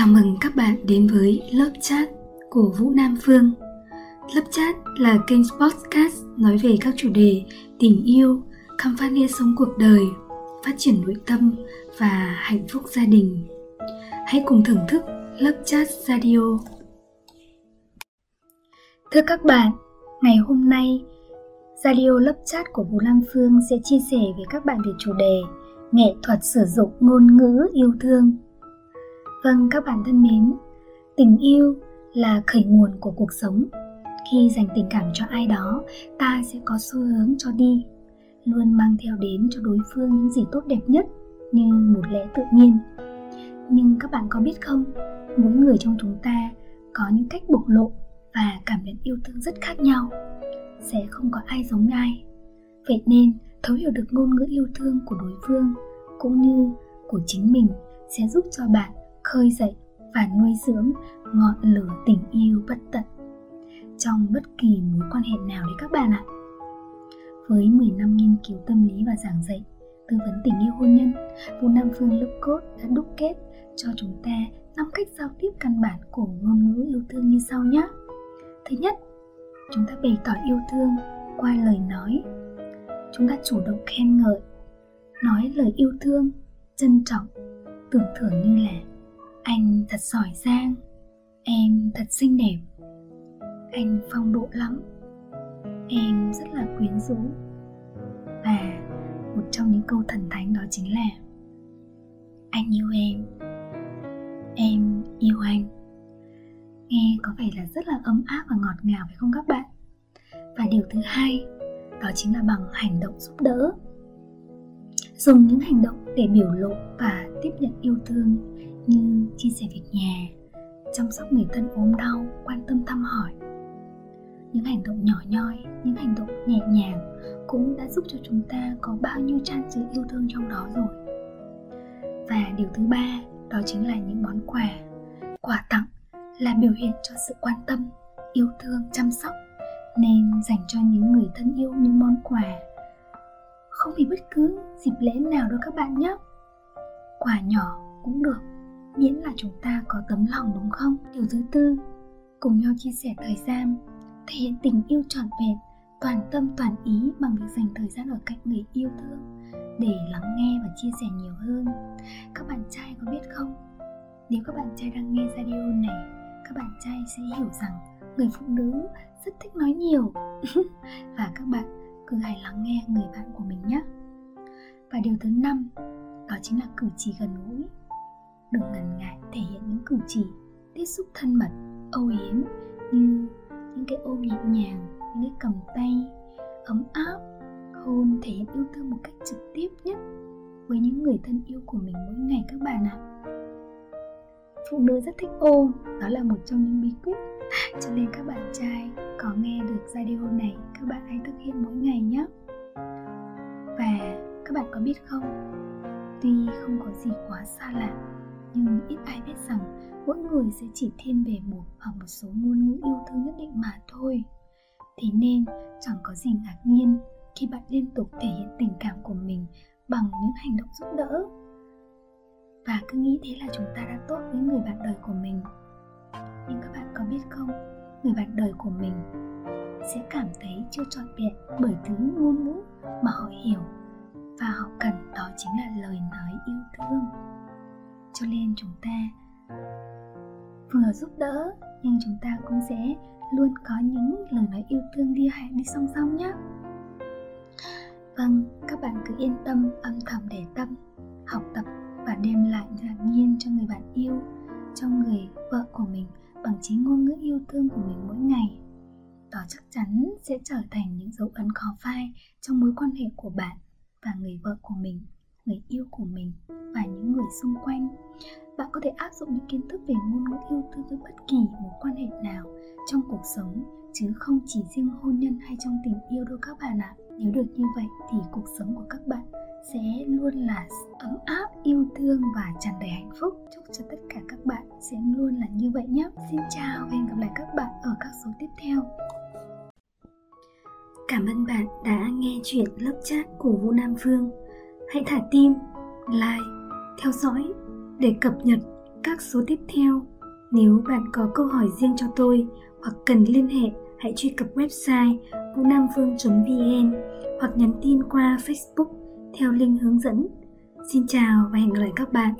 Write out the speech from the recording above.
Chào mừng các bạn đến với lớp chat của Vũ Nam Phương. Lớp chat là kênh podcast nói về các chủ đề tình yêu, khám phá nghĩa sống cuộc đời, phát triển nội tâm và hạnh phúc gia đình. Hãy cùng thưởng thức lớp chat radio. Thưa các bạn, ngày hôm nay, radio lớp chat của Vũ Nam Phương sẽ chia sẻ với các bạn về chủ đề nghệ thuật sử dụng ngôn ngữ yêu thương Vâng các bạn thân mến, tình yêu là khởi nguồn của cuộc sống. Khi dành tình cảm cho ai đó, ta sẽ có xu hướng cho đi, luôn mang theo đến cho đối phương những gì tốt đẹp nhất như một lẽ tự nhiên. Nhưng các bạn có biết không, mỗi người trong chúng ta có những cách bộc lộ và cảm nhận yêu thương rất khác nhau. Sẽ không có ai giống ai. Vậy nên, thấu hiểu được ngôn ngữ yêu thương của đối phương cũng như của chính mình sẽ giúp cho bạn khơi dậy và nuôi dưỡng ngọn lửa tình yêu bất tận trong bất kỳ mối quan hệ nào đấy các bạn ạ. Với 10 năm nghiên cứu tâm lý và giảng dạy, tư vấn tình yêu hôn nhân, Vũ Nam Phương lớp cốt đã đúc kết cho chúng ta năm cách giao tiếp căn bản của ngôn ngữ yêu thương như sau nhé. Thứ nhất, chúng ta bày tỏ yêu thương qua lời nói. Chúng ta chủ động khen ngợi, nói lời yêu thương, trân trọng, tưởng thưởng như là anh thật giỏi giang, em thật xinh đẹp. Anh phong độ lắm, em rất là quyến rũ. Và một trong những câu thần thánh đó chính là, anh yêu em em yêu anh. Nghe có vẻ là rất là ấm áp và ngọt ngào, phải không các bạn? Và điều thứ hai, đó chính là bằng hành động giúp đỡ. Dùng những hành động để biểu lộ và tiếp nhận yêu thương như chia sẻ việc nhà, chăm sóc người thân ốm đau, quan tâm thăm hỏi. Những hành động nhỏ nhoi, những hành động nhẹ nhàng cũng đã giúp cho chúng ta có bao nhiêu trang chứa yêu thương trong đó rồi. Và điều thứ ba, đó chính là những món quà. Quà tặng là biểu hiện cho sự quan tâm, yêu thương, chăm sóc, nên dành cho những người thân yêu những món quà. Không vì bất cứ dịp lễ nào đâu các bạn nhé quà nhỏ cũng được, miễn là chúng ta có tấm lòng đúng không? Điều thứ tư, cùng nhau chia sẻ thời gian, thể hiện tình yêu trọn vẹn, toàn tâm toàn ý bằng việc dành thời gian ở cạnh người yêu thương để lắng nghe và chia sẻ nhiều hơn. Các bạn trai có biết không? Nếu các bạn trai đang nghe radio này, các bạn trai sẽ hiểu rằng người phụ nữ rất thích nói nhiều. Và các bạn cứ hãy lắng nghe người bạn của mình nhé. Và điều thứ năm đó chính là cử chỉ gần gũi. Đừng ngần ngại thể hiện những cử chỉ tiếp xúc thân mật, âu yếm như những cái ôm nhẹ nhàng, những cái cầm tay, ấm áp hôn thể hiện yêu thương một cách trực tiếp nhất với những người thân yêu của mình mỗi ngày các bạn ạ. Phụ nữ rất thích ôm, đó là một trong những bí quyết. Cho nên các bạn trai có nghe được radio này, các bạn hãy thực hiện mỗi ngày nhé. Và các bạn có biết không? Tuy không có gì quá xa lạ, nhưng ít ai biết rằng mỗi người sẽ chỉ thiên về một hoặc một số ngôn ngữ yêu thương nhất định mà thôi. Thế nên, chẳng có gì ngạc nhiên khi bạn liên tục thể hiện tình cảm của mình bằng những hành động giúp đỡ. Và cứ nghĩ thế là chúng ta đã tốt với người bạn đời của mình. Nhưng các bạn có biết không, người bạn đời của mình sẽ cảm thấy chưa trọn vẹn bởi thứ ngôn ngữ mà họ hiểu và họ cần đó chính là lời nói yêu thương. Cho nên chúng ta vừa giúp đỡ, nhưng chúng ta cũng sẽ luôn có những lời nói yêu thương đi hay đi song song nhé. Vâng các bạn cứ yên tâm, âm thầm để tâm, học tập và đem lại ngạc nhiên cho người bạn yêu, cho người vợ của mình bằng chính ngôn ngữ yêu thương của mình mỗi ngày. Đó chắc chắn sẽ trở thành những dấu ấn khó phai trong mối quan hệ của bạn và người vợ của mình, người yêu của mình và những người xung quanh. Bạn có thể áp dụng những kiến thức về ngôn ngữ yêu thương với bất kỳ một quan hệ nào trong cuộc sống, chứ không chỉ riêng hôn nhân hay trong tình yêu đâu các bạn ạ. Nếu được như vậy thì cuộc sống của các bạn sẽ luôn là ấm áp, yêu thương và tràn đầy hạnh phúc. Chúc cho tất cả các bạn sẽ luôn là như vậy nhé. Xin chào và hẹn gặp lại các bạn ở các số tiếp theo. Cảm ơn bạn đã nghe chuyện lớp chat của Vũ Nam Phương hãy thả tim, like, theo dõi để cập nhật các số tiếp theo. Nếu bạn có câu hỏi riêng cho tôi hoặc cần liên hệ, hãy truy cập website vũ nam phương.vn hoặc nhắn tin qua Facebook theo link hướng dẫn. Xin chào và hẹn gặp lại các bạn.